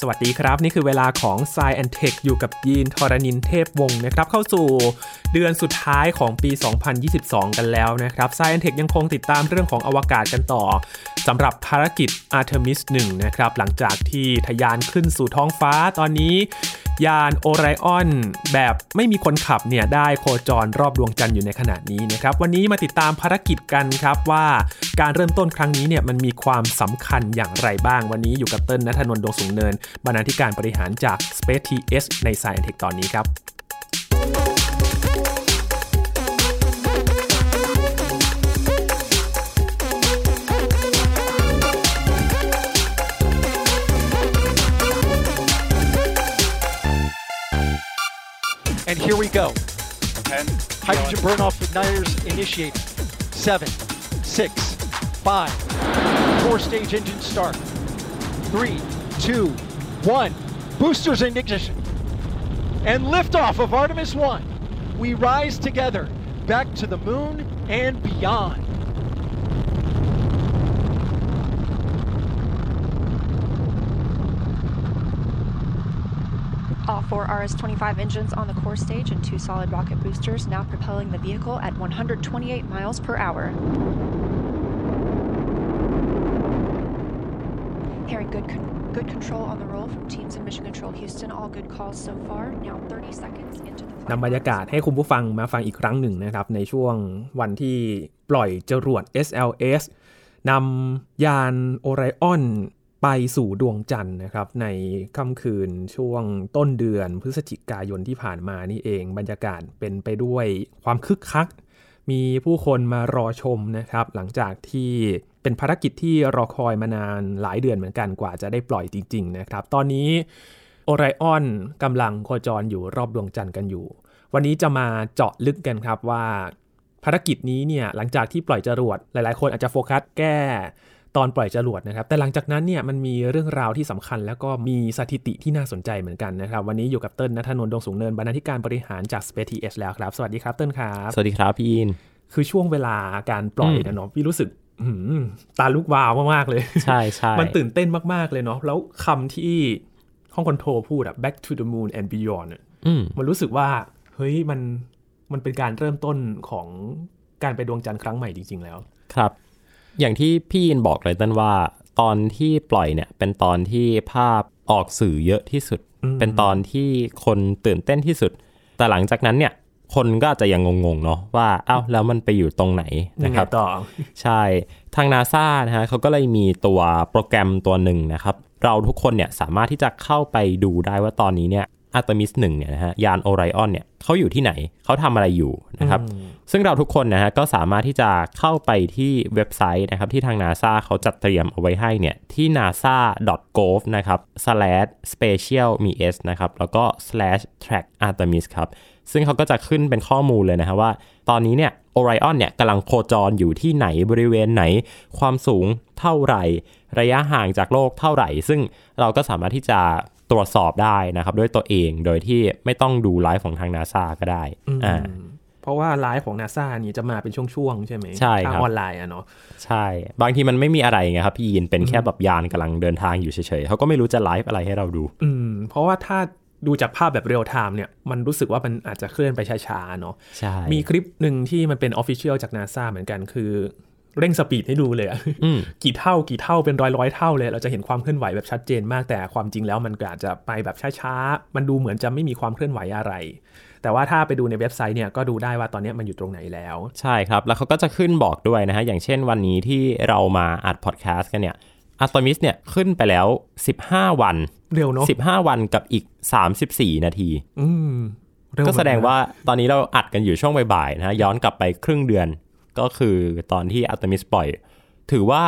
สวัสดีครับ นี่คือเวลาของ s ซแอนเทคอยู่กับยีนทรณินเทพวงศ์นะครับเข้าสู่เดือนสุดท้ายของปี 2022 กันแล้วนะครับ s ซแอนเทคยังคงติดตามเรื่องของอวกาศกันต่อสำหรับภารกิจ Artemis 1 นะครับ หลังจากที่ทะยานขึ้นสู่ท้องฟ้าตอนนี้ ยานโอไรออนแบบไม่มีคนขับเนี่ยได้โคจรรอบดวงจันทร์อยู่ในขณะนี้นะครับ วันนี้มาติดตามภารกิจกันครับว่าการเริ่มต้นครั้งนี้เนี่ยมันมีความสำคัญอย่างไรบ้าง วันนี้อยู่กับเติ้ลนัทนนท์ดวงสูงเนิน บรรณาธิการบริหารจาก Space TS ใน Science Tech ตอนนี้ครับ And here we go. 10, Hydrogen burn off igniters initiated. Seven, six, five. Four stage engine start. Three, two, one. Boosters in ignition. And liftoff of Artemis 1. We rise together back to the moon and beyond. All four RS-25 engines on the core stage and two solid rocket boosters now propelling the vehicle at 128 miles per hour. Hearing good con- good control on the roll from teams in Mission Control Houston. All good calls so far. Now 30 seconds into the flight นำบรรยากาศให้คุณผู้ฟังมาฟังอีกครั้งหนึ่งนะครับ ในช่วงวันที่ปล่อยจรวด SLS นำยานโอไรออน ไปสู่ดวงจันทร์นะครับ ในค่ำคืนช่วงต้นเดือนพฤศจิกายนที่ผ่านมานี่เอง บรรยากาศเป็นไปด้วยความคึกคัก มีผู้คนมารอชมนะครับ หลังจากที่เป็นภารกิจที่รอคอยมานานหลายเดือนเหมือนกันกว่าจะได้ปล่อยจริง ๆ นะครับ ตอนนี้โอไรออนกำลังโคจรอยู่รอบดวงจันทร์กันอยู่ วันนี้จะมาเจาะลึกกันครับว่าภารกิจนี้เนี่ยหลังจากที่ปล่อยจรวดหลายๆ คนอาจจะโฟกัสแก้ ตอนปล่อยจรวดนะครับ แต่หลังจากนั้นเนี่ยมันมีเรื่องราวที่สำคัญ แล้วก็มีสถิติที่น่าสนใจเหมือนกันนะครับ วันนี้อยู่กับเติ้ลนัทนนท์ดวงสูงเนินบรรณาธิการบริหารจาก Space TS แล้วครับ สวัสดีครับเติ้ลครับ สวัสดีครับพี่อิน คือช่วงเวลาการปล่อยอืมนะเนาะพี่รู้สึกอื้อหือตาลุกวาวมากๆเลย ใช่ใช่มันตื่นเต้นมากๆเลยเนาะแล้วคำที่ห้องคอนโทรลพูดอะ back to the moon and beyond อะอืมมันรู้สึกว่าเฮ้ยมันมันเป็นการเริ่มต้นของการไปดวงจันทร์ครั้งใหม่จริง ๆ แล้ว ครับ อย่างที่พี่อินบอกเลยต้นว่า ตอนที่ปล่อยเนี่ย เป็นตอนที่ภาพออกสื่อเยอะที่สุดอืมเป็นตอนที่คนตื่นเต้นที่สุด แต่หลังจากนั้นเนี่ย คนก็อาจจะยังงงๆเนาะว่าอ้าวแล้วมันไปอยู่ตรงไหนยังนะไงครับต่อใช่ทางนาซานะฮะเขาก็เลยมีตัวโปรแกรมตัวหนึ่งนะครับ เราทุกคนเนี่ยสามารถที่จะเข้าไปดูได้ว่าตอนนี้เนี่ย อาร์ตมิสหนึ่งเนี่ยนะฮะยาน Orion เนี่ยเขาอยู่ที่ไหนเขาทำอะไรอยู่นะครับซึ่งเราทุกคนนะฮะก็สามารถที่จะเข้าไปที่เว็บไซต์นะครับที่ทางนาซาเขาจัดเตรียมเอาไว้ให้เนี่ยที่ nasa.gov นะครับ slash special มี s นะครับแล้วก็ slash track artemis ครับซึ่งเขาก็จะขึ้นเป็นข้อมูลเลยนะฮะว่า ตอนนี้เนี่ยโอไรออนเนี่ยกำลังโคจรอยู่ที่ไหนบริเวณไหน ความสูงเท่าไหร่ ระยะห่างจากโลกเท่าไหร่ ซึ่งเราก็สามารถที่จะ ตรวจสอบได้นะครับ ด้วยตัวเองโดยที่ไม่ต้องดูไลฟ์ของทางนาซาก็ได้อ่าเพราะว่าไลฟ์ของนาซานี่จะมาเป็นช่วงๆ ใช่ไหมใช่ครับทางออนไลน์อะเนาะใช่ บางทีมันไม่มีอะไรไงครับพี่ยินเป็นแค่แบบยานกำลังเดินทางอยู่เฉยๆเขาก็ไม่รู้จะไลฟ์อะไรให้เราดู อืม เพราะว่าถ้าดูจากภาพแบบ real time เนี่ยมันรู้สึกว่ามันอาจจะเคลื่อนไปช้าๆเนาะใช่มีคลิปหนึ่งที่มันเป็น official จากนาซาเหมือนกันคือ เร่ง speed ให้ดูเลยอะอืมกี่เท่ากี่เท่าเป็นร้อยร้อยๆเท่าเลย เราจะเห็นความเคลื่อนไหวแบบชัดเจนมากแต่ความจริงแล้วมันก็อาจจะไปแบบช้าๆ มันดูเหมือนจะไม่มีความเคลื่อนไหวอะไร แต่ว่าถ้าไปดูในเว็บไซต์เนี่ยก็ดูได้ว่าตอนนี้มันอยู่ตรงไหนแล้ว ใช่ครับ แล้วเขาก็จะขึ้นบอกด้วยนะฮะ อย่างเช่นวันนี้ที่เรามาอัดพอดแคสต์กันเนี่ยอัตมิสเนี่ยขึ้นไปแล้ว 15 วัน เร็วเนาะ15 วันกับอีก 34 นาที อืมเร็ก็แสดงเหมือนนว่าตอนนี้เราอัดกันอยู่ช่วงบ่ายๆนะฮะย้อนกลับไปครึ่งเดือน ก็คือตอนที่อัตมิสปล่อย ถือว่า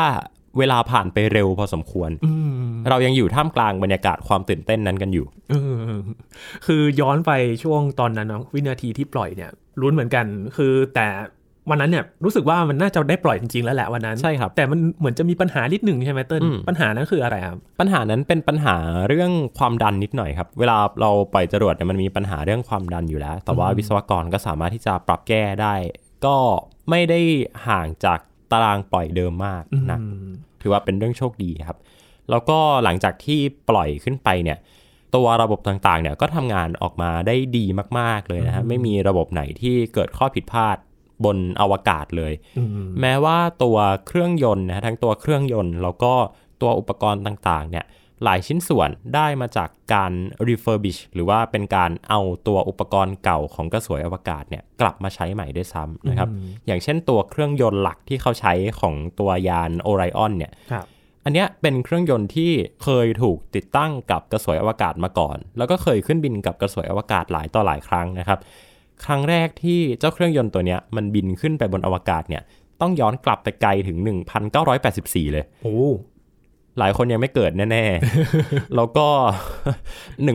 เวลาผ่านไปเร็วพอสมควรอืมเรายังอยู่ท่ามกลางบรรยากาศความตื่นเต้นนั้นกันอยู่เออคือย้อนไปช่วงตอนนั้นเนาะวินาทีที่ปล่อยเนี่ยลุ้นเหมือนกัน คือแต่วันนั้นเนี่ยรู้สึกว่ามันน่าจะได้ปล่อยจริงๆแล้วแหละวันนั้นใช่ครับแต่มันเหมือนจะมีปัญหานิดหนึ่งใช่ไหมเติ้ลอืมปัญหานั้นคืออะไรครับปัญหานั้นเป็นปัญหาเรื่องความดันนิดหน่อยครับ เวลาเราปล่อยจรวดเนี่ยมันมีปัญหาเรื่องความดันอยู่แล้ว แต่ว่าวิศวกรก็สามารถที่จะปรับแก้ได้ ก็ไม่ได้ห่างจากตารางปล่อยเดิมมากนะอืมถือว่าเป็นเรื่องโชคดีครับ แล้วก็หลังจากที่ปล่อยขึ้นไปเนี่ยตัวระบบต่างๆเนี่ยก็ทำงานออกมาได้ดีมากๆเลยนะฮะไม่มีระบบไหนที่เกิดข้อผิดพลาดบนอวกาศเลยอืมแม้ว่าตัวเครื่องยนต์นะฮะทั้งตัวเครื่องยนต์ แล้วก็ตัวอุปกรณ์ต่างๆเนี่ย หลายชิ้นส่วนได้มาจากการ refurbish หรือว่าเป็นการเอาตัวอุปกรณ์เก่าของกระสวยอวกาศเนี่ยกลับมาใช้ใหม่ด้วยซ้ำนะครับ อย่างเช่นตัวเครื่องยนต์หลักที่เขาใช้ของตัวยานโอไรออนเนี่ยครับอันเนี้ยเป็นเครื่องยนต์ที่เคยถูกติดตั้งกับกระสวยอวกาศมาก่อน แล้วก็เคยขึ้นบินกับกระสวยอวกาศหลายต่อหลายครั้งนะครับ ครั้งแรกที่เจ้าเครื่องยนต์ตัวเนี้ยมันบินขึ้นไปบนอวกาศเนี่ยต้องย้อนกลับไปไกลถึง 1984 เลย โอ้ หลายคนยังไม่เกิดแน่ ๆ แล้วก็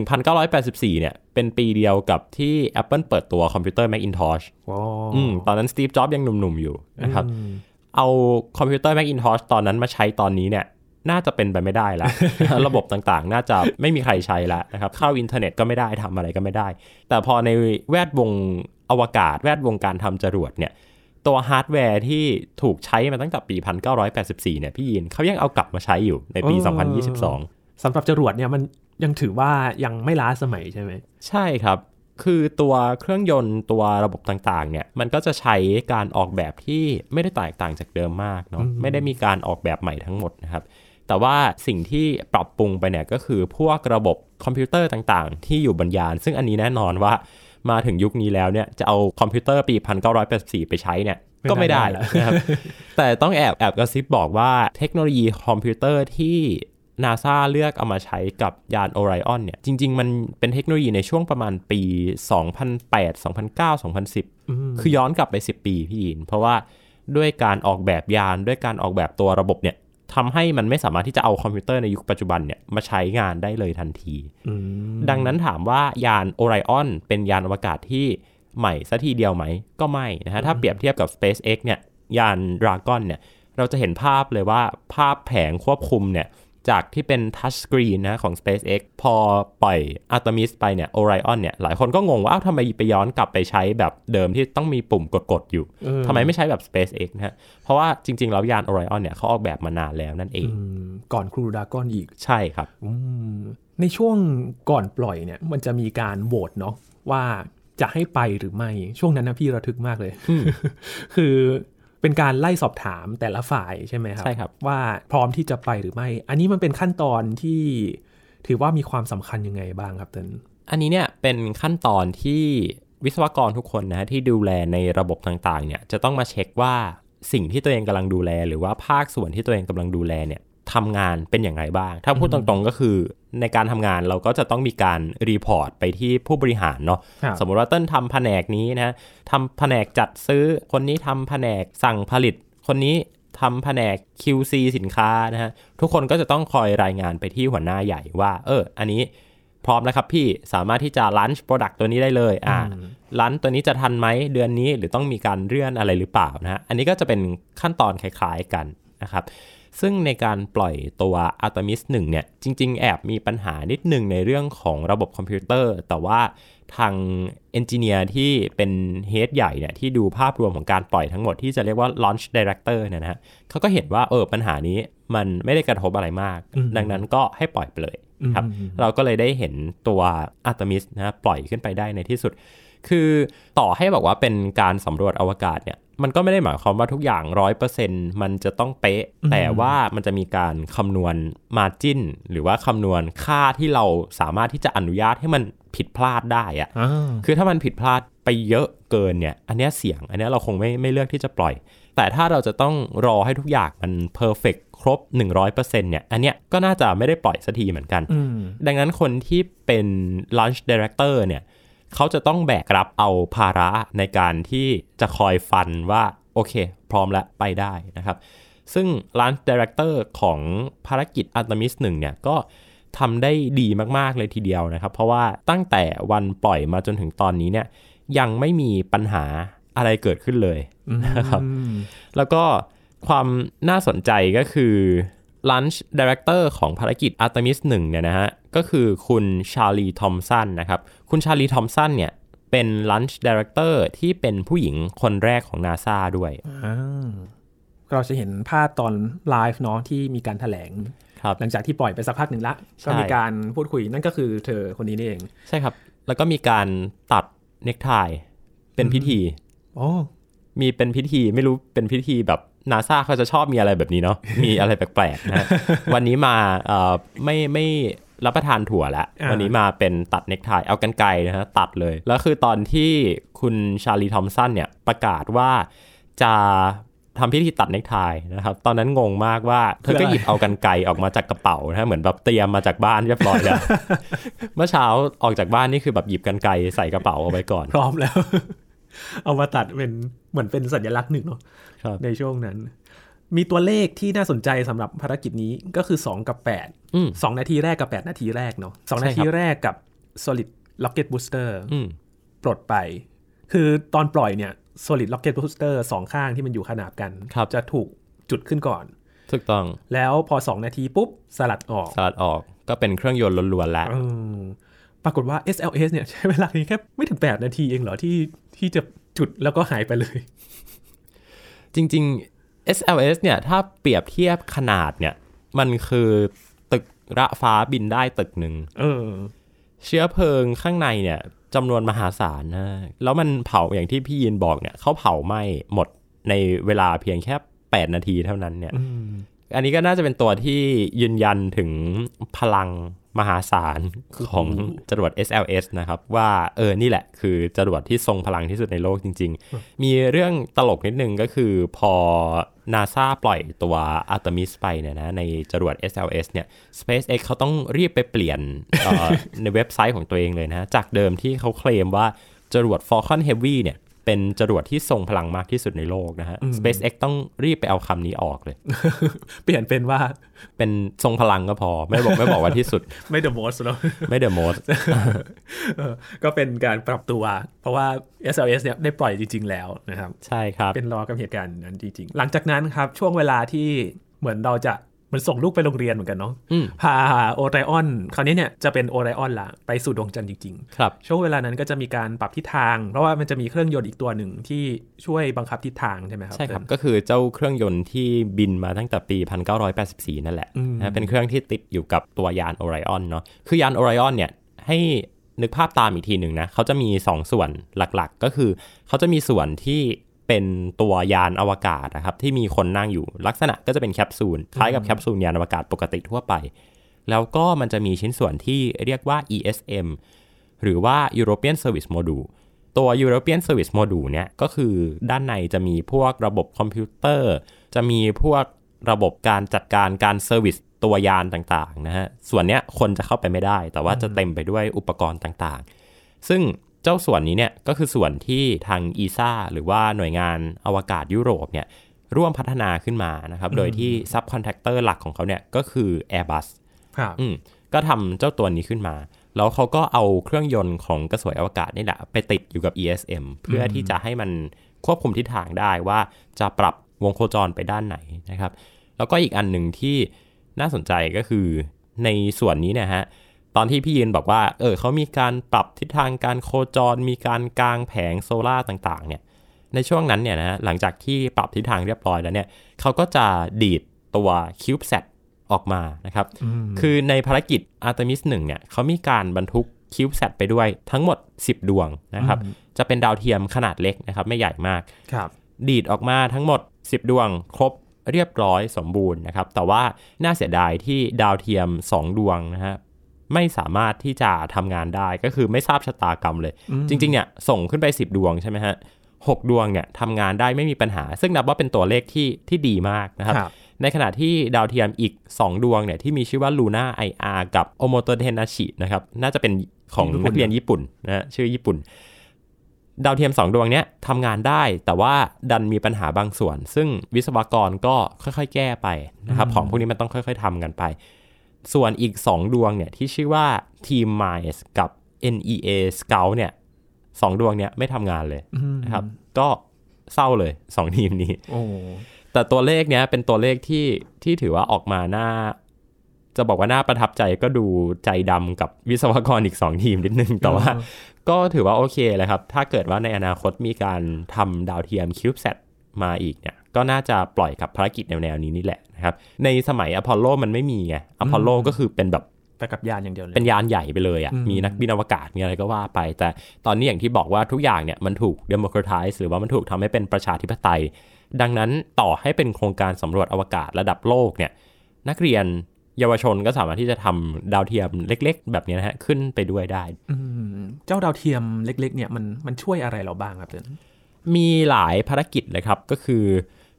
1984 เนี่ย เป็นปีเดียวกับที่ Apple เปิดตัวคอมพิวเตอร์ Macintosh ว้าวอืมตอนนั้น Steve Jobs ยังหนุ่ม ๆ อยู่นะครับ เอาคอมพิวเตอร์ Macintosh ตอนนั้นมาใช้ตอนนี้เนี่ยน่าจะเป็นไปไม่ได้แล้วระบบต่างๆ น่าจะไม่มีใครใช้แล้วนะครับ เข้าอินเทอร์เน็ตก็ไม่ได้ทำอะไรก็ไม่ได้ แต่พอในแวดวงอวกาศ แวดวงการทำจรวดเนี่ย ตัวฮาร์ดแวร์ที่ถูกใช้มาตั้งแต่ปี 1984 เนี่ยพี่ยินเขายังเอากลับมาใช้อยู่ในปี 2022 สำหรับจรวดเนี่ยมันยังถือว่ายังไม่ล้าสมัยใช่ไหม ใช่ครับ คือตัวเครื่องยนต์ตัวระบบต่างๆ เนี่ยมันก็จะใช้การออกแบบที่ไม่ได้แตกต่างจากเดิมมากเนาะไม่ได้มีการออกแบบใหม่ทั้งหมดนะครับแต่ว่าสิ่งที่ปรับปรุงไปเนี่ยก็คือพวกระบบคอมพิวเตอร์ต่างๆ ที่อยู่บนยาน ซึ่งอันนี้แน่นอนว่า มาถึงยุคนี้แล้วเนี่ยจะเอาคอมพิวเตอร์ปี 1984 ไปใช้เนี่ยก็ไม่ได้ไม่ได้แล้วนะครับ แต่ต้องแอบแอบกระซิบบอกว่าเทคโนโลยีคอมพิวเตอร์ที่ NASA เลือกเอามาใช้กับยาน Orion เนี่ย จริง ๆ มันเป็นเทคโนโลยีในช่วงประมาณปี 2008 2009 2010 คือย้อนกลับไป 10 ปีพี่ยิน เพราะว่าด้วยการออกแบบยานด้วยการออกแบบตัวระบบเนี่ย ทำให้มันไม่สามารถที่จะเอาคอมพิวเตอร์ในยุคปัจจุบันเนี่ยมาใช้งานได้เลยทันที ดังนั้นถามว่ายาน Orion เป็นยานอวกาศที่ใหม่ซะทีเดียวไหม ก็ไม่นะฮะถ้าเปรียบเทียบกับ SpaceX เนี่ยยาน Dragon เนี่ยเราจะเห็นภาพเลยว่าภาพแผงควบคุมเนี่ย จากที่เป็นทัชสกรีนนะของ SpaceX พอปล่อย Artemis ไปเนี่ย Orion เนี่ย หลายคนก็งงว่าอ้าวทำไมไปย้อนกลับไปใช้แบบเดิมที่ต้องมีปุ่มกดๆ อยู่เออทำไมไม่ใช้แบบ SpaceX นะฮะ เพราะว่าจริง ๆ แล้วยาน Orion เนี่ยเขาออกแบบมานานแล้วนั่นเองอืมก่อนครูดากอนอีก ใช่ครับอืมในช่วงก่อนปล่อยเนี่ย มันจะมีการโหวตเนาะว่าจะให้ไปหรือไม่ ช่วงนั้นนะพี่ระทึกมากเลย คือ เป็นการไล่สอบถามแต่ละฝ่ายใช่ไหมครับใช่ครับว่าพร้อมที่จะไปหรือไม่ อันนี้มันเป็นขั้นตอนที่ถือว่ามีความสำคัญยังไงบ้างครับเตินอันนี้เนี่ยเป็นขั้นตอนที่วิศวกรทุกคนนะฮะที่ดูแลในระบบต่างๆเนี่ยจะต้องมาเช็คว่าสิ่งที่ตัวเองกำลังดูแล หรือว่าภาคส่วนที่ตัวเองกำลังดูแลเนี่ย ทำงานเป็นอย่างไรบ้าง ถ้าพูดตรงๆก็คือในการทำงานเราก็จะต้องมีการรีพอร์ตไปที่ผู้บริหารเนาะครับสมมติว่าเต้นทำแผนกนี้นะทำแผนกจัดซื้อ คนนี้ทำแผนกสั่งผลิต คนนี้ทำแผนก QC สินค้านะฮะทุกคนก็จะต้องคอยรายงานไปที่หัวหน้าใหญ่ว่า เออ อันนี้พร้อมแล้วครับพี่สามารถที่จะ launch product ตัวนี้ได้เลยอ่า launch ตัวนี้จะทันไหมเดือนนี้หรือต้องมีการเลื่อนอะไรหรือเปล่านะฮะอันนี้ก็จะเป็นขั้นตอนคล้ายๆกันนะครับ ซึ่งในการปล่อยตัว Artemis 1เนี่ย จริง ๆ แอบมีปัญหานิดหนึ่งในเรื่องของระบบคอมพิวเตอร์ แต่ว่าทาง engineer ที่เป็น head ใหญ่เนี่ยที่ดูภาพรวมของการปล่อยทั้งหมดที่จะเรียกว่า Launch Director เนี่ยนะฮะเขาก็เห็นว่าเออปัญหานี้มันไม่ได้กระทบอะไรมาก ดังนั้นก็ให้ปล่อยไปเลยครับ เราก็เลยได้เห็นตัว Artemis นะปล่อยขึ้นไปได้ในที่สุด คือต่อให้บอกว่าเป็นการสำรวจอวกาศเนี่ย มันก็ไม่ได้หมายความว่าทุกอย่างร้อยเปอร์เซ็นมันจะต้องเป๊ะ แต่ว่ามันจะมีการคำนวณมาจิ้น หรือว่าคำนวณค่าที่เราสามารถที่จะอนุญาตให้มันผิดพลาดได้อะอ่าคือถ้ามันผิดพลาดไปเยอะเกินเนี่ย อันเนี้ยเสี่ยง อันเนี้ยเราคงไม่ไม่เลือกที่จะปล่อย แต่ถ้าเราจะต้องรอให้ทุกอย่างมันเพอร์เฟกครบ 100%เนี่ย อันเนี้ยก็น่าจะไม่ได้ปล่อยสักทีเหมือนกันอืมดังนั้นคนที่เป็น Launch Director เนี่ย เขาจะต้องแบกรับเอาภาระในการที่จะคอยฟันว่า โอเค พร้อมแล้วไปได้นะครับ ซึ่ง Launch Director ของภารกิจ Artemis 1เนี่ยก็ทำได้ดีมาก ๆ เลยทีเดียวนะครับ เพราะว่าตั้งแต่วันปล่อยมาจนถึงตอนนี้เนี่ยยังไม่มีปัญหาอะไรเกิดขึ้นเลยนะครับ แล้วก็ความน่าสนใจก็คือ Launch Director ของภารกิจ Artemis 1เนี่ยนะฮะ ก็คือคุณชาลีทอมสันนะครับ คุณชาลีทอมสันเนี่ยเป็น Launch Director ที่เป็นผู้หญิงคนแรกของ NASA ด้วยอ่าเราจะเห็นภาพตอนไลฟ์เนาะที่มีการแถลงครับหลังจากที่ปล่อยไปสักพักหนึ่งละใช่ก็มีการพูดคุยนั่นก็คือเธอคนนี้นี่เอง ใช่ครับ แล้วก็มีการตัดเนคไทเป็นพิธีโอ้มีเป็นพิธีไม่รู้เป็นพิธีแบบนาซาเขาจะชอบมีอะไรแบบนี้เนาะมีอะไรแปลกๆนะฮะวันนี้มาเอ่อไม่ไม่ รับประทานถั่วแล้ววันนี้มาเป็นตัดเนคไทเอากันไกลนะฮะตัดเลย แล้วคือตอนที่คุณชาลีทอมสันเนี่ยประกาศว่าจะทำพิธีตัดเนคไทนะครับ ตอนนั้นงงมากว่า เธอก็หยิบเอากันไกลออกมาจากกระเป๋านะฮะเหมือนแบบเตรียมมาจากบ้านเรียบร้อยแล้ว เมื่อเช้าออกจากบ้านนี่คือแบบหยิบกันไกลใส่กระเป๋าเอาไว้ก่อน พร้อมแล้ว เอามาตัดเป็นเหมือนเป็นสัญลักษณ์หนึ่งเนาะครับในช่วงนั้น มีตัวเลขที่น่าสนใจสำหรับภารกิจนี้ก็คือ 2 กับอืม8 2 นาทีแรกกับ 8 นาทีแรกเนาะสองใช่นาครัทีบแรกกับ solid rocket booster อืมปลดไป คือตอนปล่อยเนี่ย solid rocket booster สองข้างที่มันอยู่ขนาบกันครับจะถูกจุดขึ้นก่อนถูกต้อง แล้วพอ 2 นาทีปุ๊บ สลัดออก สลัดออกก็เป็นเครื่องยนต์ล้วนๆแล้วเออปรากฏว่า SLS เนี่ยใช้เวลาเพียงแค่ไม่ถึง 8 นาทีเองเหรอที่ที่จะจุดแล้วก็หายไปเลย จริง ๆ SLS เนี่ยถ้าเปรียบเทียบขนาดเนี่ยมันคือตึกระฟ้าบินได้ตึกหนึ่งเออ เชื้อเพลิงข้างในเนี่ยจำนวนมหาศาลนะแล้วมันเผาอย่างที่พี่ยินบอกเนี่ยเขาเผาไหม้หมดในเวลาเพียงแค่ 8 นาทีเท่านั้นเนี่ยอืมอันนี้ก็น่าจะเป็นตัวที่ยืนยันถึงพลัง มหาศาลของจรวด SLS นะครับ ว่าเออนี่แหละคือจรวดที่ทรงพลังที่สุดในโลกจริง ๆ มีเรื่องตลกนิดนึงก็คือพอ NASA ปล่อยตัว Artemis ไปเนี่ยนะในจรวด SLS เนี่ย SpaceX เขาต้องรีบไปเปลี่ยนเอ่อในเว็บไซต์ของตัวเองเลยนะ จากเดิมที่เขาเคลมว่าจรวด Falcon Heavy เนี่ย เป็นจรวดที่ทรงพลังมากที่สุดในโลกนะฮะ SpaceX ต้องรีบไปเอาคำนี้ออกเลย เปลี่ยนเป็นว่าเป็นทรงพลังก็พอ ไม่บอกไม่บอกว่าที่สุด ไม่ the most เนอะไม่เดอะโมสเออก็เป็นการปรับตัว เพราะว่า SLS เนี่ยได้ปล่อยจริง ๆ แล้วนะครับ ใช่ครับ เป็นรอกับเหตุการณ์นั้นจริง ๆ หลังจากนั้นครับ ช่วงเวลาที่เหมือนเราจะเห มือนส่งลูกไปโรงเรียนเหมือนกันเนาะอืมพาโอไรออนคราวนี้เนี่ยจะเป็นโอไรออนละไปสู่ดวงจันทร์จริงๆครับช่วงเวลานั้นก็จะมีการปรับทิศทาง เพราะว่ามันจะมีเครื่องยนต์อีกตัวหนึ่งที่ช่วยบังคับทิศทางใช่ไหมครับใช่ครับ ก็คือเจ้าเครื่องยนต์ที่บินมาตั้งแต่ปี 1984 นั่นแหละนะเป็นเครื่องที่ติดอยู่กับตัวยานโอไรออนเนาะคือยานโอไรออนเนี่ยให้นึกภาพตามอีกทีหนึ่งนะเขาจะมี 2ส่วนหลักๆ ก็คือเขาจะมีส่วนที่ เป็นตัวยานอวกาศนะครับที่มีคนนั่งอยู่ลักษณะก็จะเป็นแคปซูลคล้ายกับแคปซูลยานอวกาศปกติทั่วไป แล้วก็มันจะมีชิ้นส่วนที่เรียกว่า ESM หรือว่า European Service Module ตัว European Service Module เนี่ยก็คือด้านในจะมีพวกระบบคอมพิวเตอร์ จะมีพวกระบบการจัดการการ service ตัวยานต่างๆนะฮะส่วนเนี้ยคนจะเข้าไปไม่ได้ แต่ว่าจะเต็มไปด้วยอุปกรณ์ต่างๆ ซึ่ง เจ้าส่วนนี้เนี่ยก็คือส่วนที่ทาง ESA หรือว่าหน่วยงานอวกาศยุโรปเนี่ยร่วมพัฒนาขึ้นมานะครับ โดยที่ subcontractor หลักของเขาเนี่ยก็คือ Airbus ครับอืมก็ทำเจ้าตัวนี้ขึ้นมา แล้วเขาก็เอาเครื่องยนต์ของกระสวยอวกาศนี่แหละ ไปติดอยู่กับ ESM เพื่อที่จะให้มันควบคุมทิศทางได้ว่าจะปรับวงโคจรไปด้านไหนนะครับ แล้วก็อีกอันหนึ่งที่น่าสนใจก็คือในส่วนนี้เนี่ยนะฮะ ตอนที่พี่ยินบอกว่า เออเขามีการปรับทิศทางการโคจร มีการกางแผงโซล่าร์ต่างๆ เนี่ย ในช่วงนั้นเนี่ยนะฮะหลังจากที่ปรับทิศทางเรียบร้อยแล้วเนี่ยเขาก็จะดีดตัว CubeSat ออกมานะครับ คือในภารกิจ Artemis 1เนี่ยเขามีการบรรทุก CubeSat ไปด้วยทั้งหมด 10 ดวงนะครับ จะเป็นดาวเทียมขนาดเล็กนะครับไม่ใหญ่มากครับ ดีดออกมาทั้งหมด 10 ดวงครบเรียบร้อยสมบูรณ์นะครับ แต่ว่าน่าเสียดายที่ดาวเทียม 2 ดวงนะฮะ ไม่สามารถที่จะทำงานได้ก็คือไม่ทราบชะตากรรมเลย จริง ๆ เนี่ยส่งขึ้นไป 10 ดวงใช่ไหมฮะหกดวงเนี่ยทำงานได้ไม่มีปัญหา ซึ่งนับว่าเป็นตัวเลขที่ที่ดีมากนะครับครับในขณะที่ดาวเทียมอีก 2 ดวงเนี่ยที่มีชื่อว่า Luna IR กับ o m o t o t e n a c h i นะครับน่าจะเป็นของญี่ปุ่นนักเรียนญี่ปุ่นนะฮะชื่อญี่ปุ่น ดาวเทียม 2 ดวงเนี้ยทำงานได้แต่ว่าดันมีปัญหาบางส่วน ซึ่งวิศวกรก็ค่อยๆ แก้ไปนะครับของพวกนี้มันต้องค่อย ๆทำกันไป ส่วนอีก 2 ดวงเนี่ยที่ชื่อว่า Team Miles กับ NEA Scout เนี่ยสองดวงเนี่ยไม่ทำงานเลยนะครับ ก็เศร้าเลย 2 ทีมนี้โอ้แต่ตัวเลขเนี้ยเป็นตัวเลขที่ที่ถือว่าออกมาหน้า จะบอกว่าน่าประทับใจก็ดูใจดำกับวิศวกรอีก 2 ทีมนิดนึง แต่ว่าก็ถือว่าโอเคเลยครับ ถ้าเกิดว่าในอนาคตมีการทำดาวเทียม CubeSat มาอีกเนี่ย ก็น่าจะปล่อยกับภารกิจแนวๆนี้นี่แหละนะ ครับ ในสมัยอพอลโลมันไม่มีไงอพอลโลก็คือเป็นแบบไปกับยานอย่างเดียวเลยเป็นยานใหญ่ไปเลยอะ่ะอืมมีนักบินอวกาศมีอะไรก็ว่าไป แต่ตอนนี้อย่างที่บอกว่าทุกอย่างเนี่ยมันถูก democratize หรือว่ามันถูกทำให้เป็นประชาธิปไตย ดังนั้นต่อให้เป็นโครงการสำรวจอวกาศระดับโลกเนี่ยนักเรียนเยาวชนก็สามารถที่จะทำดาวเทียมเล็ก ๆ แบบนี้นะฮะขึ้นไปด้วยได้อืมเจ้าดาวเทียมเล็ก ๆ เนี่ยมันมันช่วยอะไรเราบ้างครับเติ้ลมีหลายภารกิจเลยครับก็คือ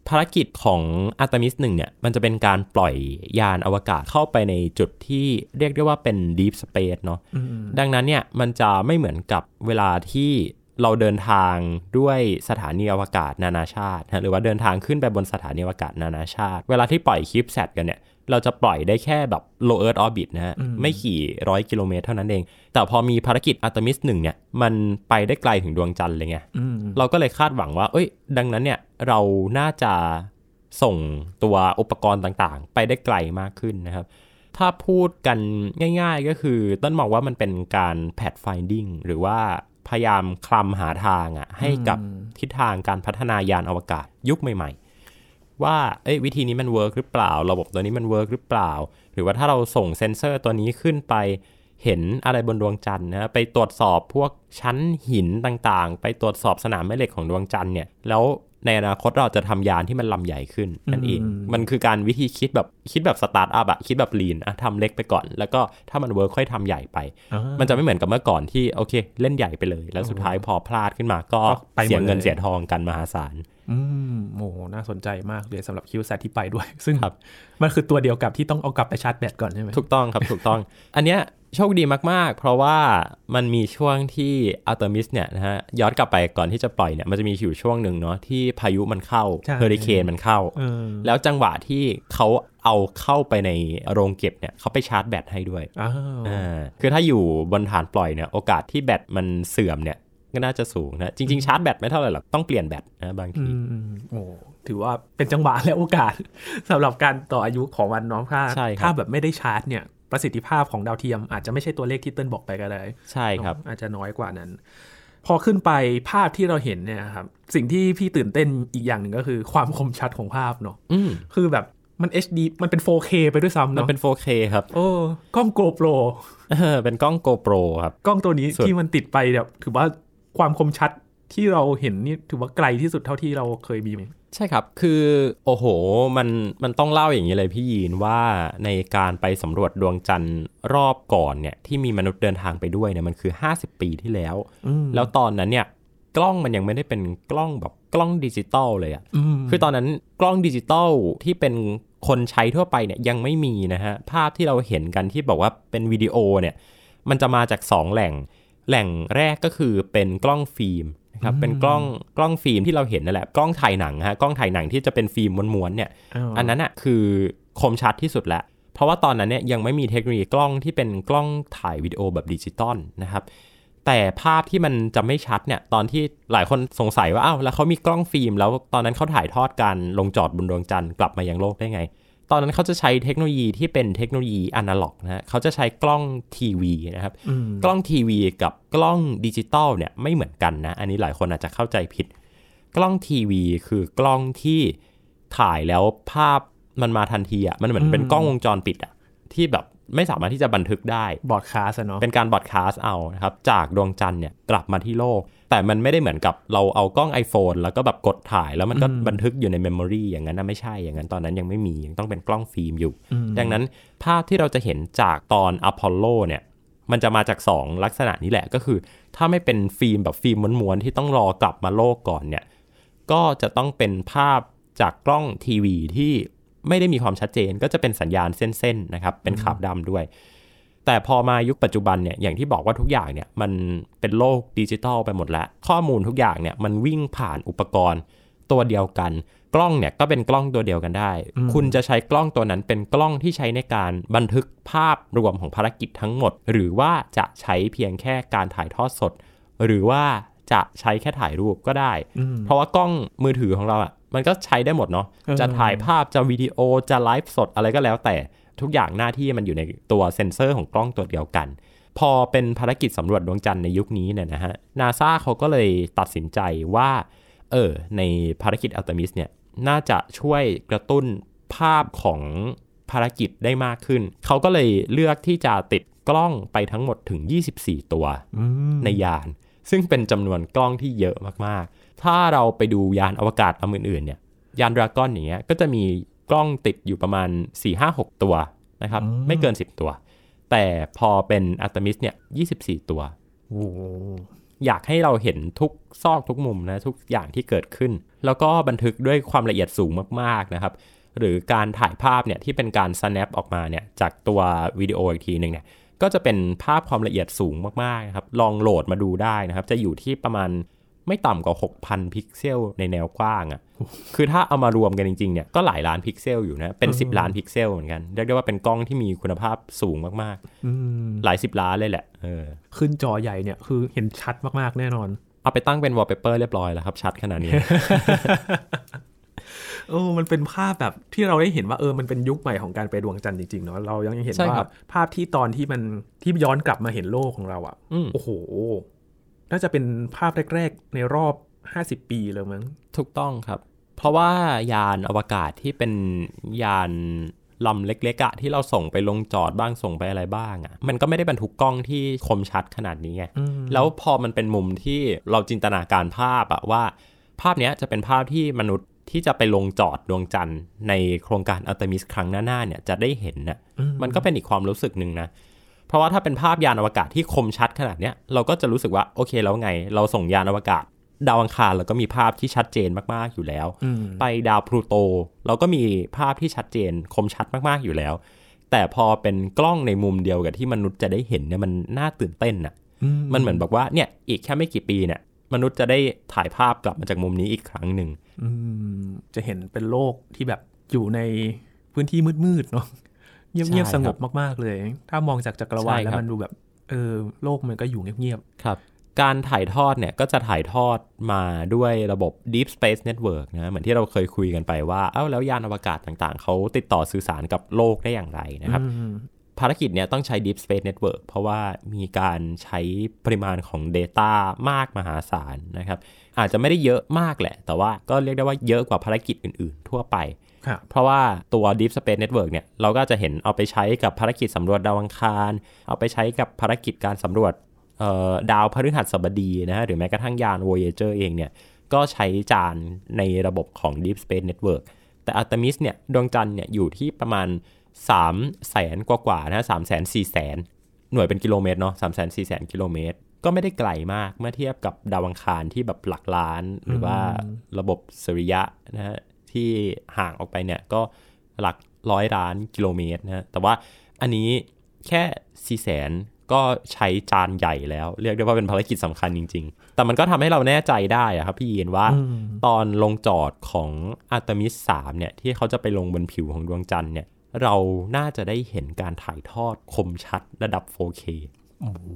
ภารกิจของอาร์ตมิสหนึ่งเนี่ย มันจะเป็นการปล่อยยานอวกาศเข้าไปในจุดที่เรียกได้ว่าเป็น Deep Space เนาะอืมดังนั้นเนี่ย มันจะไม่เหมือนกับเวลาที่เราเดินทางด้วยสถานีอวกาศนานาชาตินะหรือว่าเดินทางขึ้นไปบนสถานีอวกาศนานาชาติ เวลาที่ปล่อย CubeSat กันเนี่ย เราจะปล่อยได้แค่แบบ low earth orbit นะฮะ ไม่กี่ร้อยกิโลเมตรเท่านั้นเอง แต่พอมีภารกิจอาร์ตมิสหนึ่งเนี่ย มันไปได้ไกลถึงดวงจันทร์เลยไงอืมเราก็เลยคาดหวังว่า เอ้ย ดังนั้นเนี่ย เราน่าจะส่งตัวอุปกรณ์ต่างๆ ไปได้ไกลมากขึ้นนะครับ ถ้าพูดกันง่ายๆ ก็คือต้นมองว่ามันเป็นการแพด finding หรือว่าพยายามคลำหาทางอะ่ะให้กับทิศทางการพัฒนายานอวกาศยุคใหม่ๆ ว่าเอ้ยวิธีนี้มัน work หรือเปล่า ระบบตัวนี้มัน work หรือเปล่า หรือว่าถ้าเราส่งเซนเซอร์ตัวนี้ขึ้นไปเห็นอะไรบนดวงจันทร์นะไปตรวจสอบพวกชั้นหินต่างๆ ไปตรวจสอบสนามแม่เหล็กของดวงจันทร์เนี่ยแล้วในอนาคตเราจะทำยานที่มันลำใหญ่ขึ้นนั่นเอง มันคือการวิธีคิดแบบคิดแบบสตาร์ทอัพอะคิดแบบ lean อะทำเล็กไปก่อน แล้วก็ถ้ามัน work ค่อยทำใหญ่ไปอ่ามันจะไม่เหมือนกับเมื่อก่อนที่โอเค เล่นใหญ่ไปเลย แล้วสุดท้ายพอพลาดขึ้นมาก็ก็ไปหมดเสียเงินเลยเสียทองกันมหาศาล อืมโอ้โหน่าสนใจมากเลยสำหรับ CubeSat ที่ไปด้วย ซึ่งครับมันคือตัวเดียวกับที่ต้องเอากลับไปชาร์จแบตก่อนใช่ไหมถูกต้องครับ ถูกต้อง อันเนี้ยโชคดีมาก ๆ เพราะว่ามันมีช่วงที่อัลเตอร์มิสเนี่ยนะฮะย้อนกลับไปก่อนที่จะปล่อยเนี่ยมันจะมีอยู่ช่วงหนึ่งเนาะที่พายุมันเข้าใช่เฮอริเคนมันเข้าเออแล้วจังหวะที่เขาเอาเข้าไปในโรงเก็บเนี่ยเขาไปชาร์จแบตให้ด้วยอ้าวอ่าคือถ้าอยู่บนฐานปล่อยเนี่ยโอกาสที่แบตมันเสื่อมเนี่ย ก็น่าจะสูงนะ จริง ๆ ชาร์จแบตไม่เท่าไหร่หรอกต้องเปลี่ยนแบตนะบางอืทีมโอ้ถือว่าเป็นจังหวะและโอกาสสำหรับการต่ออายุของมันเน้องถ้าใช่ครับถ้าแบบไม่ได้ชาร์จเนี่ยประสิทธิภาพของดาวเทียมอาจจะไม่ใช่ตัวเลขที่เติ้ลบอกไปก็ได้ใช่ครับ อาจจะน้อยกว่านั้น พอขึ้นไปภาพที่เราเห็นเนี่ยครับสิ่งที่พี่ตื่นเต้นอีกอย่างหนึ่งก็คือความคมชัดของภาพเนาะอืมคือแบบมัน HD มันเป็น 4K ไปด้วยซ้ำมันเนาะเป็น 4K ครับ โอ้กล้อง GoPro เออเป็นกล้อง GoPro ครับ กล้องตัวนี้สุดที่มันติดไปเนี่ยถือว่า ความคมชัดที่เราเห็นนี่ถือว่าไกลที่สุดเท่าที่เราเคยมีไหมใช่ครับ คือโอ้โห มันมันต้องเล่าอย่างนี้เลยพี่ยีนว่าในการไปสำรวจดวงจันทร์รอบก่อนเนี่ยที่มีมนุษย์เดินทางไปด้วยเนี่ยมันคือ 50 ปีที่แล้ว แล้วตอนนั้นเนี่ยกล้องมันยังไม่ได้เป็นกล้องแบบกล้องดิจิตอลเลยอะอืมคือตอนนั้นกล้องดิจิตอลที่เป็นคนใช้ทั่วไปเนี่ยยังไม่มีนะฮะภาพที่เราเห็นกันที่บอกว่าเป็นวิดีโอเนี่ยมันจะมาจาก 2 แหล่ง แหล่งแรกก็คือเป็นกล้องฟิล์มนะครับเป็นกล้องกล้องฟิล์มที่เราเห็นนั่นแหละกล้องถ่ายหนังฮะกล้องถ่ายหนังที่จะเป็นฟิล์มม้วนๆเนี่ยอันนั้นอะคือคมชัดที่สุดแล้วเพราะว่าตอนนั้นเนี่ยยังไม่มีเทคโนโลยีกล้องที่เป็นกล้องถ่ายวิดีโอแบบดิจิตอลนะครับแต่ภาพที่มันจะไม่ชัดเนี่ยตอนที่หลายคนสงสัยว่าอ้าวแล้วเขามีกล้องฟิล์มแล้วตอนนั้นเขาถ่ายทอดการลงจอดบนดวงจันทร์กลับมายังโลกได้ไง ตอนนั้นเขาจะใช้เทคโนโลยีที่เป็นเทคโนโลยีอนาล็อกนะฮะเขาจะใช้กล้องทีวีนะครับอืมกล้องทีวีกับกล้องดิจิตอลเนี่ยไม่เหมือนกันนะ อันนี้หลายคนอาจจะเข้าใจผิด กล้องทีวีคือกล้องที่ถ่ายแล้วภาพมันมาทันทีอะ มันเหมือนเป็นกล้องวงจรปิดอะที่แบบ ไม่สามารถที่จะบันทึกได้ broadcast เนาะเป็นการ broadcast เอานะครับจากดวงจันทร์เนี่ยกลับมาที่โลก แต่มันไม่ได้เหมือนกับเราเอากล้อง iPhone แล้วก็แบบกดถ่ายแล้วมันก็บันทึกอยู่ใน memory อย่างนั้นนะไม่ใช่อย่างนั้นตอนนั้นยังไม่มียังต้องเป็นกล้องฟิล์มอยู่ ดังนั้นภาพที่เราจะเห็นจากตอนอพอลโลเนี่ยมันจะมาจาก 2 ลักษณะนี้แหละก็คือ ถ้าไม่เป็นฟิล์มแบบฟิล์มม้วนๆที่ต้องรอกลับมาโลกก่อนเนี่ยก็จะต้องเป็นภาพจากกล้องทีวีที่ ไม่ได้มีความชัดเจน ก็จะเป็นสัญญาณเส้นๆนะครับเป็นขาวดำด้วย แต่พอมายุคปัจจุบันเนี่ยอย่างที่บอกว่าทุกอย่างเนี่ยมันเป็นโลกดิจิทัลไปหมดแล้ว ข้อมูลทุกอย่างเนี่ยมันวิ่งผ่านอุปกรณ์ตัวเดียวกัน กล้องเนี่ยก็เป็นกล้องตัวเดียวกันได้ คุณจะใช้กล้องตัวนั้นเป็นกล้องที่ใช้ในการบันทึกภาพรวมของภารกิจทั้งหมด หรือว่าจะใช้เพียงแค่การถ่ายทอดสด หรือว่า จะใช้แค่ถ่ายรูปก็ได้ เพราะว่ากล้องมือถือของเราอะมันก็ใช้ได้หมดเนาะเออจะถ่ายภาพจะวิดีโอจะไลฟ์สดอะไรก็แล้วแต่ทุกอย่างหน้าที่มันอยู่ในตัวเซ็นเซอร์ของกล้องตัวเดียวกัน พอเป็นภารกิจสำรวจดวงจันทร์ในยุคนี้เนี่ยนะฮะนาซาเขาก็เลยตัดสินใจว่าเออในภารกิจอัลตมิสเนี่ยน่าจะช่วยกระตุ้นภาพของภารกิจได้มากขึ้น เขาก็เลยเลือกที่จะติดกล้องไปทั้งหมดถึง 24 ตัวในยาน ซึ่งเป็นจำนวนกล้องที่เยอะมากๆ ถ้าเราไปดูยานอวกาศลำอื่นๆเนี่ย ยาน Dragon อย่างเงี้ยก็จะมีกล้องติดอยู่ประมาณ 4-5-6 ตัวนะครับ ไม่เกิน 10 ตัว แต่พอเป็นอัตมิสเนี่ย24 ตัวโอ้อยากให้เราเห็นทุกซอกทุกมุมนะทุกอย่างที่เกิดขึ้น แล้วก็บันทึกด้วยความละเอียดสูงมากๆนะครับ หรือการถ่ายภาพเนี่ยที่เป็นการ snap ออกมาเนี่ยจากตัววิดีโออีกทีหนึ่งเนี่ย ก็จะเป็นภาพความละเอียดสูงมากๆนะครับ ลองโหลดมาดูได้นะครับ จะอยู่ที่ประมาณไม่ต่ำกว่า 6,000 พิกเซลในแนวกว้างอะ่ะ คือถ้าเอามารวมกันจริงๆเนี่ยก็หลายล้านพิกเซลอยู่นะ เป็น 10 ล้านพิกเซลเหมือนกัน เรียกได้ว่าเป็นกล้องที่มีคุณภาพสูงมากอืมๆหลายสิบล้านเลยแหละเออขึ้นจอใหญ่เนี่ยคือเห็นชัดมากๆแน่นอน เอาไปตั้งเป็นวอลเปเปอร์เรียบร้อยแล้วครับ ชัดขนาดนี้ เออมันเป็นภาพแบบที่เราได้เห็นว่าเออมันเป็นยุคใหม่ของการไปดวงจันทร์จริงๆเนาะเรายังเห็นใช่ว่าครับภาพที่ตอนที่มันที่ย้อนกลับมาเห็นโลกของเราอะ่ะอืมโอ้โหน่าจะเป็นภาพแรกๆในรอบ 50 ปีเลยมั้งถูกต้องครับ เพราะว่ายานอวกาศที่เป็นยานลำเล็กๆอะที่เราส่งไปลงจอดบ้างส่งไปอะไรบ้างอะมันก็ไม่ได้บรรทุกกล้องที่คมชัดขนาดนี้ไงแล้วพอมันเป็นมุมที่เราจินตนาการภาพอะว่า ภาพเนี้ยจะเป็นภาพที่มนุษย์ ที่จะไปลงจอดดวงจันทร์ในโครงการอัลตมิสครั้งหน้าๆเนี่ยจะได้เห็นน่ะมันก็เป็นอีกความรู้สึกหนึ่งนะ เพราะว่าถ้าเป็นภาพยานอวกาศที่คมชัดขนาดเนี้ยเราก็จะรู้สึกว่าโอเคแล้วไง เราส่งยานอวกาศ ดาวอังคารเราก็มีภาพที่ชัดเจนมากๆอยู่แล้ว ไปดาวพลูโต เราก็มีภาพที่ชัดเจนคมชัดมากๆอยู่แล้ว แต่พอเป็นกล้องในมุมเดียวกับที่มนุษย์จะได้เห็นเนี่ยมันน่าตื่นเต้นน่ะมันเหมือนแบบว่าเนี่ยอีกแค่ไม่กี่ปีเนี่ย มนุษย์จะได้ถ่ายภาพกลับมาจากมุมนี้อีกครั้งหนึ่งอืมจะเห็นเป็นโลกที่แบบอยู่ในพื้นที่มืดๆเนาะเงียบใช่ๆสงบมากๆเลย ถ้ามองจากจักรวาลใช่แล้วครับมันดูแบบ เออโลกมันก็อยู่เงียบครับการถ่ายทอดเนี่ยก็จะถ่ายทอดมาด้วยระบบ Deep Space Network นะ เหมือนที่เราเคยคุยกันไปว่า เอ้าแล้วยานอวกาศต่างๆ เขาติดต่อสื่อสารกับโลกได้อย่างไรนะครับ ภารกิจเนี่ยต้องใช้ Deep Space Network เพราะว่ามีการใช้ปริมาณของ Data มากมหาศาลนะครับ อาจจะไม่ได้เยอะมากแหละ แต่ว่าก็เรียกได้ว่าเยอะกว่าภารกิจอื่นๆ ทั่วไปๆครับเพราะว่าตัว Deep Space Network เนี่ยเราก็จะเห็นเอาไปใช้กับภารกิจสำรวจดาวอังคาร เอาไปใช้กับภารกิจการสำรวจเอ่อดาวพฤหัสบดีนะฮะหรือแม้กระทั่งยาน Voyager เองเนี่ยก็ใช้จานในระบบของ Deep Space Network แต่ Artemis เนี่ยดวงจันทร์เนี่ยอยู่ที่ประมาณ 3แสนกว่าๆนะฮะสามแสนสี่แสนหน่วยเป็นกิโลเมตรเนาะสามแสนสี่แสนกิโลเมตร ก็ไม่ได้ไกลมากเมื่อเทียบกับดาวอังคารที่แบบหลักล้าน หรือว่าระบบสุริยะนะฮะที่ห่างออกไปเนี่ยก็หลักร้อยล้านกิโลเมตรนะฮะแต่ว่าอันนี้แค่สี่แสนก็ใช้จานใหญ่แล้ว เรียกได้ว่าเป็นภารกิจสำคัญจริง ๆ แต่มันก็ทำให้เราแน่ใจได้อะครับพี่ยีนว่าตอนลงจอดของอาร์ตมิส3เนี่ยที่เขาจะไปลงบนผิวของดวงจันทร์เนี่ย เราน่าจะได้เห็นการถ่ายทอดคมชัดระดับ 4K โอ้โห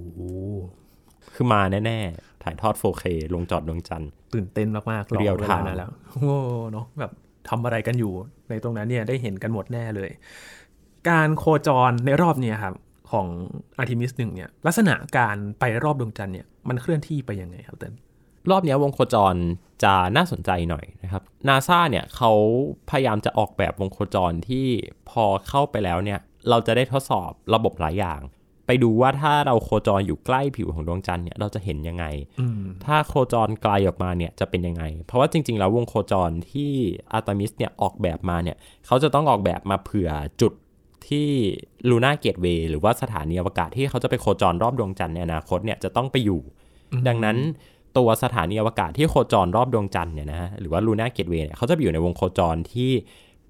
คือมาแน่ๆ ถ่ายทอด 4K ลงจอดดวงจันทร์ ตื่นเต้นมากๆรอเรียวเวลา time นั้นแล้ว โอ้เนาะแบบทำอะไรกันอยู่ ในตรงนั้นเนี่ยได้เห็นกันหมดแน่เลย การโคจรในรอบเนี้ครับของอาร์ทิมิสหนึ่งเนี่ยลักษณะการไปรอบดวงจันทร์เนี่ยมันเคลื่อนที่ไปยังไงครับเต้น รอบเนี้ยวงโคจรจะน่าสนใจหน่อยนะครับนาซาเนี่ยเขาพยายามจะออกแบบวงโคจรที่พอเข้าไปแล้วเนี่ย เราจะได้ทดสอบระบบหลายอย่าง ไปดูว่าถ้าเราโคจรอยู่ใกล้ผิวของดวงจันทร์เนี่ยเราจะเห็นยังไงอืมถ้าโคจรไกลออกมาเนี่ยจะเป็นยังไง เพราะว่าจริง ๆ แล้ววงโคจรที่อาร์ตมิสเนี่ยออกแบบมาเนี่ยเขาจะต้องออกแบบมาเผื่อจุดที่ Lunar Gateway หรือว่าสถานีอวกาศที่เขาจะไปโคจรรอบดวงจันทร์ในอนาคตเนี่ยจะต้องไปอยู่ ดังนั้น ตัวสถานีอวกาศที่โคจรรอบดวงจันทร์เนี่ยนะฮะหรือว่า Lunar Gateway เนี่ยเขาจะไปอยู่ในวงโคจรที่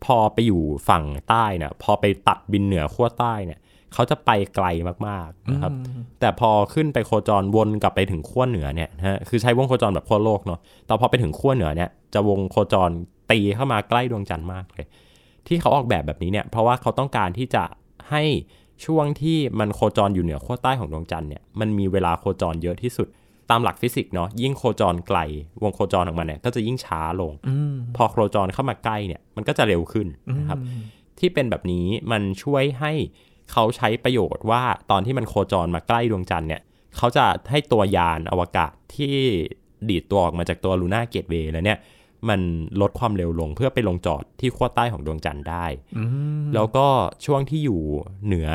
พอไปอยู่ฝั่งใต้เนี่ยพอไปตัดบินเหนือขั้วใต้เนี่ยเขาจะไปไกลมากๆนะครับ แต่พอขึ้นไปโคจรวนกลับไปถึงขั้วเหนือเนี่ยนะฮะคือใช้วงโคจรแบบขั้วโลกเนาะแต่พอไปถึงขั้วเหนือเนี่ยจะวงโคจรตีเข้ามาใกล้ดวงจันทร์มากเลย ที่เขาออกแบบแบบนี้เนี่ยเพราะว่าเขาต้องการที่จะให้ช่วงที่มันโคจรอยู่เหนือขั้วใต้ของดวงจันทร์เนี่ยมันมีเวลาโคจรเยอะที่สุด ตามหลักฟิสิกส์เนาะยิ่งโคจรไกล วงโคจรของมันเนี่ยก็จะยิ่งช้าลงพอโคจรเข้ามาใกล้เนี่ยมันก็จะเร็วขึ้นนะครับ ที่เป็นแบบนี้มันช่วยให้เขาใช้ประโยชน์ว่าตอนที่มันโคจรมาใกล้ดวงจันทร์เนี่ยเขาจะให้ตัวยานอวกาศที่ดีดตัวออกมาจากตัวลูน่าเกตเวย์แล้วเนี่ยมันลดความเร็วลงเพื่อไปลงจอดที่ขั้วใต้ของดวงจันทร์ได้แล้วก็ช่วงที่อยู่เหนือ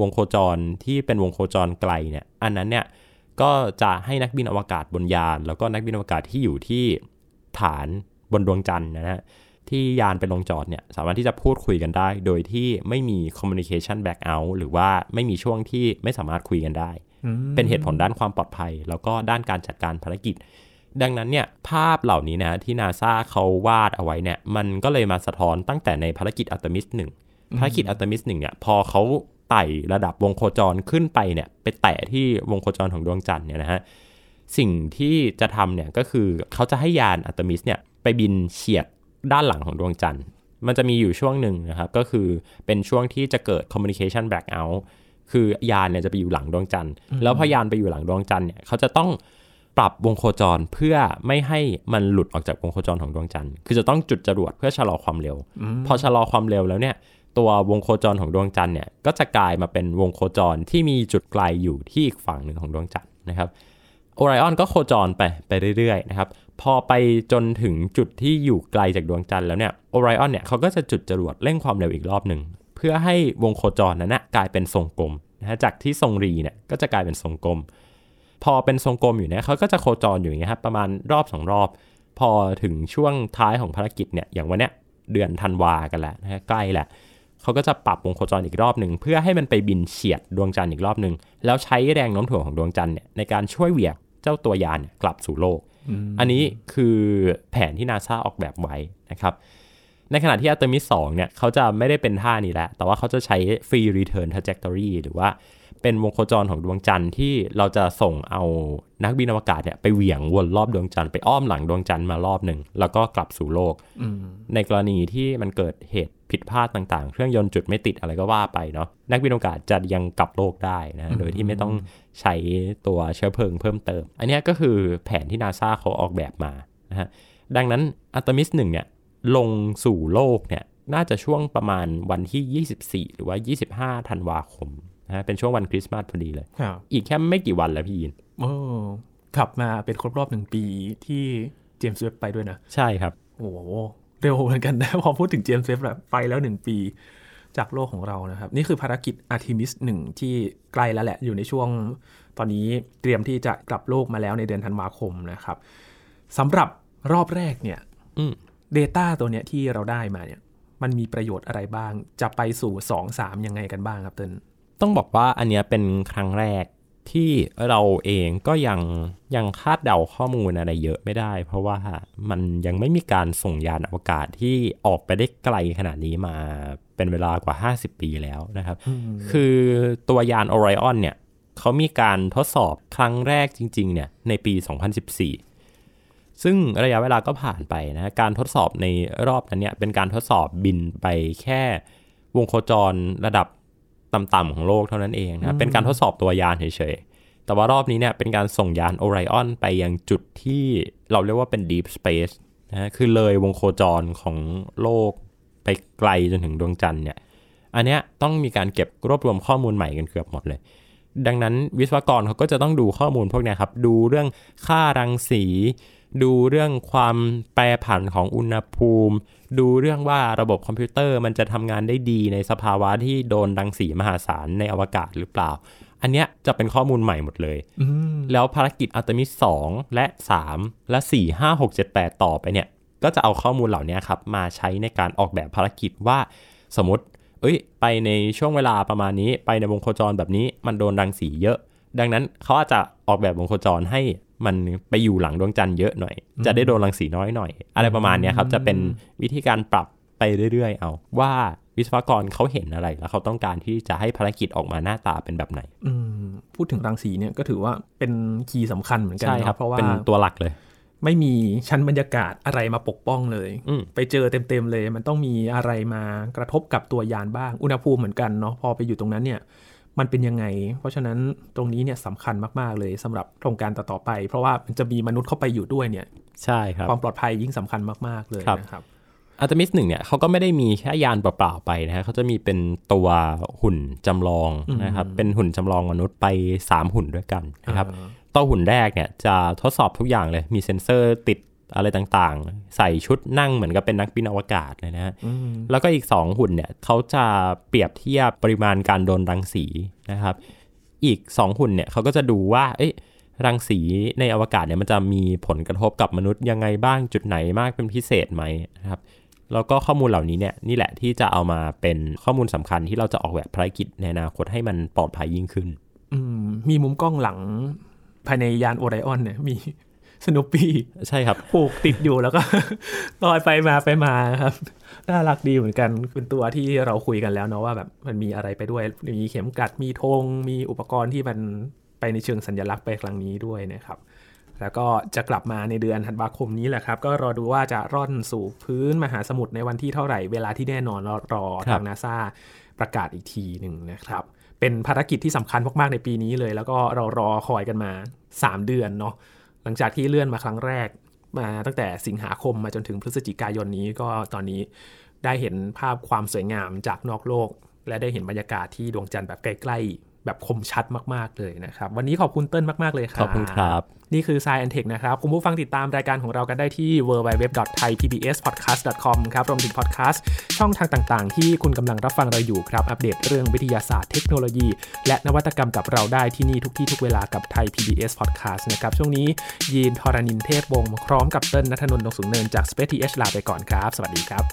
วงโคจรที่เป็นวงโคจรไกลเนี่ย อันนั้นเนี่ย ก็จะให้นักบินอวกาศบนยาน แล้วก็นักบินอวกาศที่อยู่ที่ฐานบนดวงจันทร์นะฮะที่ยานไปลงจอดเนี่ยสามารถที่จะพูดคุยกันได้ โดยที่ไม่มี communication blackout หรือว่าไม่มีช่วงที่ไม่สามารถคุยกันได้ เป็นเหตุผลด้านความปลอดภัย แล้วก็ด้านการจัดการภารกิจ ดังนั้นเนี่ยภาพเหล่านี้นะที่นาซาเขาวาดเอาไว้เนี่ยมันก็เลยมาสะท้อนตั้งแต่ในภารกิจอัตมิสหนึ่งภารกิจอัตมิสหนึ่งเนี่ยพอเขา ไต่ระดับวงโคจรขึ้นไปเนี่ยไปแตะที่วงโคจรของดวงจันทร์เนี่ยนะฮะสิ่งที่จะทำเนี่ยก็คือเขาจะให้ยานอัตมิสเนี่ยไปบินเฉียดด้านหลังของดวงจันทร์ มันจะมีอยู่ช่วงหนึ่งนะครับ ก็คือเป็นช่วงที่จะเกิด communication blackout คือยานเนี่ยจะไปอยู่หลังดวงจันทร์ แล้วพอยานไปอยู่หลังดวงจันทร์เนี่ยเขาจะต้องปรับวงโคจรเพื่อไม่ให้มันหลุดออกจากวงโคจรของดวงจันทร์ คือจะต้องจุดจรวดเพื่อชะลอความเร็ว พอชะลอความเร็วแล้วเนี่ย ตัววงโคจรของดวงจันทร์เนี่ยก็จะกลายมาเป็นวงโคจรที่มีจุดไกลอยู่ที่อีกฝั่งหนึ่งของดวงจันทร์นะครับโอไรออนก็โคจรไปไปเรื่อยๆนะครับพอไปจนถึงจุดที่อยู่ไกลจากดวงจันทร์แล้วเนี่ยโอไรออนเนี่ยเขาก็จะจุดจรวดเร่งความเร็วอีกรอบหนึ่งเพื่อให้วงโคจรนั้นนะกลายเป็นทรงกลมนะฮะจากที่ทรงรีเนี่ยก็จะกลายเป็นทรงกลม พอเป็นทรงกลมอยู่เนี่ยเขาก็จะโคจรอยู่อย่างเงี้ยครับประมาณรอบสองรอบ พอถึงช่วงท้ายของภารกิจเนี่ยอย่างวันเนี้ยเดือนธันวากันแล้วนะฮะใกล้แหละ เขาก็จะปรับวงโคจรอีกรอบหนึ่งเพื่อให้มันไปบินเฉียดดวงจันทร์อีกรอบหนึ่งแล้วใช้แรงโน้มถ่วงของดวงจันทร์เนี่ยในการช่วยเหวี่ยงเจ้าตัวยานเนี่ยกลับสู่โลก อันนี้คือแผนที่นาซาออกแบบไว้นะครับ ในขณะที่ Artemis 2เนี่ยเขาจะไม่ได้เป็นท่านี้แล้ว แต่ว่าเขาจะใช้ free return trajectory หรือว่าเป็นวงโคจรของดวงจันทร์ที่เราจะส่งเอานักบินอวกาศเนี่ยไปเหวี่ยงวนรอบดวงจันทร์ไปอ้อมหลังดวงจันทร์มารอบหนึ่งแล้วก็กลับสู่โลก ในกรณีที่มันเกิดเหตุ ผิดพลาดต่างๆ เครื่องยนต์จุดไม่ติดอะไรก็ว่าไปเนาะนักบินอวกาศจะยังกลับโลกได้นะโดยที่ไม่ต้องใช้ตัวเชื้อเพลิงเพิ่มเติม อันนี้ก็คือแผนที่นาซาเขาออกแบบมานะฮะดังนั้นอัตมิสหนึ่งเนี่ยลงสู่โลกเนี่ยน่าจะช่วงประมาณวันที่ 24 หรือว่า 25ธันวาคมนะฮะเป็นช่วงวันคริสต์มาสพอดีเลยครับอีกแค่ไม่กี่วันแล้วพี่ยินโอ้ขับมาเป็นครบรอบหนึ่งปีที่เจมส์เว็บไปด้วยนะ ใช่ครับ โอ้โห เร็วเหมือนกันนะพอพูดถึงเจมส์เว็บแบบไปแล้วหนึ่งปีจากโลกของเรานะครับ นี่คือภารกิจอาร์ e มิสหนึ่งที่ใกล้แล้วแหละ อยู่ในช่วงตอนนี้เตรียมที่จะกลับโลกมาแล้วในเดือนธันวาคมนะครับสำหรับรอบแรกเนี่ยอืม Data ตัวเนี้ยที่เราได้มาเนี่ย มันมีประโยชน์อะไรบ้าง จะไปสู่ 2 3 ยังไงกันบ้างครับเติ้ลต้องบอกว่าอันเนี้ยเป็นครั้งแรก ที่เราเองก็ยังยังคาดเดาข้อมูลอะไรเยอะไม่ได้ เพราะว่ามันยังไม่มีการส่งยานอวกาศที่ออกไปได้ไกลขนาดนี้มาเป็นเวลากว่า 50 ปีแล้วนะครับ คือตัวยาน Orion เนี่ยเขามีการทดสอบครั้งแรกจริง ๆ เนี่ยในปี 2014 ซึ่งระยะเวลาก็ผ่านไปนะการทดสอบในรอบนั้นเนี่ยเป็นการทดสอบบินไปแค่วงโคจรระดับ ต่ำๆของโลกเท่านั้นเองนะเป็นการทดสอบตัวยานเฉยๆ แต่ว่ารอบนี้เนี่ยเป็นการส่งยาน Orion ไปยังจุดที่เราเรียกว่าเป็น Deep Space นะคือเลยวงโคจรของโลกไปไกลจนถึงดวงจันทร์เนี่ยอันเนี้ยต้องมีการเก็บรวบรวมข้อมูลใหม่กันเกือบหมดเลย ดังนั้นวิศวกรเขาก็จะต้องดูข้อมูลพวกเนี้ยครับ ดูเรื่องค่ารังสี ดูเรื่องความแปรผันของอุณหภูมิ ดูเรื่องว่าระบบคอมพิวเตอร์มันจะทำงานได้ดีในสภาวะที่โดนรังสีมหาศาลในอวกาศหรือเปล่า อันเนี้ยจะเป็นข้อมูลใหม่หมดเลย แล้วภารกิจอัลตมิส2และ 3 และ 4 5 6 7 8 ต่อไปเนี่ย ก็จะเอาข้อมูลเหล่านี้ครับ มาใช้ในการออกแบบภารกิจว่าสมมติเอ้ย ไปในช่วงเวลาประมาณนี้ ไปในวงโคจรแบบนี้ มันโดนรังสีเยอะ ดังนั้นเขาอาจจะออกแบบวงโคจรให้ มันไปอยู่หลังดวงจันทร์เยอะหน่อย จะได้โดนรังสีน้อยหน่อย อะไรประมาณเนี้ยครับ จะเป็นวิธีการปรับไปเรื่อยๆ เอา ว่าวิศวกรเขาเห็นอะไร แล้วเขาต้องการที่จะให้ภารกิจออกมาหน้าตาเป็นแบบไหน อืมพูดถึงรังสีเนี่ยก็ถือว่าเป็นคีย์สำคัญเหมือนกันใช่ครับเนาะเพราะว่าเป็นตัวหลักเลย ไม่มีชั้นบรรยากาศอะไรมาปกป้องเลยอืมไปเจอเต็มๆเลย มันต้องมีอะไรมากระทบกับตัวยานบ้างอุณหภูมิเหมือนกันเนาะพอไปอยู่ตรงนั้นเนี่ย มันเป็นยังไง เพราะฉะนั้นตรงนี้เนี่ยสำคัญมากๆเลยสำหรับโครงการต่อๆไป เพราะว่ามันจะมีมนุษย์เข้าไปอยู่ด้วยเนี่ยใช่ครับความปลอดภัยยิ่งสำคัญมากๆเลยครับนะครับอัลตมิสหนึ่งเนี่ยเขาก็ไม่ได้มีแค่ยานเปล่าๆไปนะฮะเขาจะมีเป็นตัวหุ่นจำลองนะครับเป็นหุ่นจำลองมนุษย์ไป 3 หุ่นด้วยกันนะครับตัวหุ่นแรกเนี่ยจะทดสอบทุกอย่างเลย มีเซ็นเซอร์ติด อะไรต่างๆ ใส่ชุดนั่งเหมือนกับเป็นนักบินอวกาศเลยนะฮะแล้วก็อีก 2 หุ่นเนี่ยเขาจะเปรียบเทียบปริมาณการโดนรังสีนะครับ อีก 2 หุ่นเนี่ยเขาก็จะดูว่า เอ๊ะรังสีในอวกาศเนี่ยมันจะมีผลกระทบกับมนุษย์ยังไงบ้างจุดไหนมากเป็นพิเศษไหมนะครับแล้วก็ข้อมูลเหล่านี้เนี่ยนี่แหละที่จะเอามาเป็นข้อมูลสำคัญที่เราจะออกแบบภารกิจในอนาคตให้มันปลอดภัยยิ่งขึ้น อืมมีมุมกล้องหลังภายในยานโอไรออนเนี่ยมี สนุปปี้ใช่ครับผูกติดอยู่แล้วก็ลอยไปมาไปมาครับน่ารักดีเหมือนกันเป็นตัวที่เราคุยกันแล้วเนาะว่าแบบมันมีอะไรไปด้วย มีเข็มกัดมีธงมีอุปกรณ์ที่มันไปในเชิงสัญลักษณ์ไปครั้งนี้ด้วยนะครับ แล้วก็จะกลับมาในเดือนธันวาคมนี้แหละครับ ก็รอดูว่าจะร่อนสู่พื้นมหาสมุทรในวันที่เท่าไหร่เวลาที่แน่นอนรอรอครัทาบงนาซาประกาศอีกทีหนึ่งนะครับเป็นภารกิจที่สำคัญมาก ๆ ในปีนี้เลย แล้วก็เรารอคอยกันมา 3 เดือนเนาะ หลังจากที่เลื่อนมาครั้งแรกมาตั้งแต่สิงหาคมมาจนถึงพฤศจิกายนนี้ก็ตอนนี้ได้เห็นภาพความสวยงามจากนอกโลก และได้เห็นบรรยากาศที่ดวงจันทร์แบบใกล้ๆ แบบคมชัดมาก ๆ เลยนะครับ วันนี้ขอบคุณเติ้ลมาก ๆ เลยครับ ขอบคุณครับ นี่คือ Science and Tech นะครับ คุณผู้ฟังติดตามรายการของเรากันได้ที่ www.thaipbspodcast.com ครับรวมถึงพอดแคสต์ช่องทางต่าง ๆ ที่คุณกำลังรับฟังเราอยู่ครับ อัปเดตเรื่องวิทยาศาสตร์เทคโนโลยี และนวัตกรรมกับเราได้ที่นี่ทุกที่ทุกเวลากับไทย PBS Podcast นะครับ ช่วงนี้ยีนทรณินเทพวงศ์พร้อมกับเติ้ลนัทนนท์ดงสูงเนินจาก Space TH ลาไปก่อนครับ สวัสดีครับ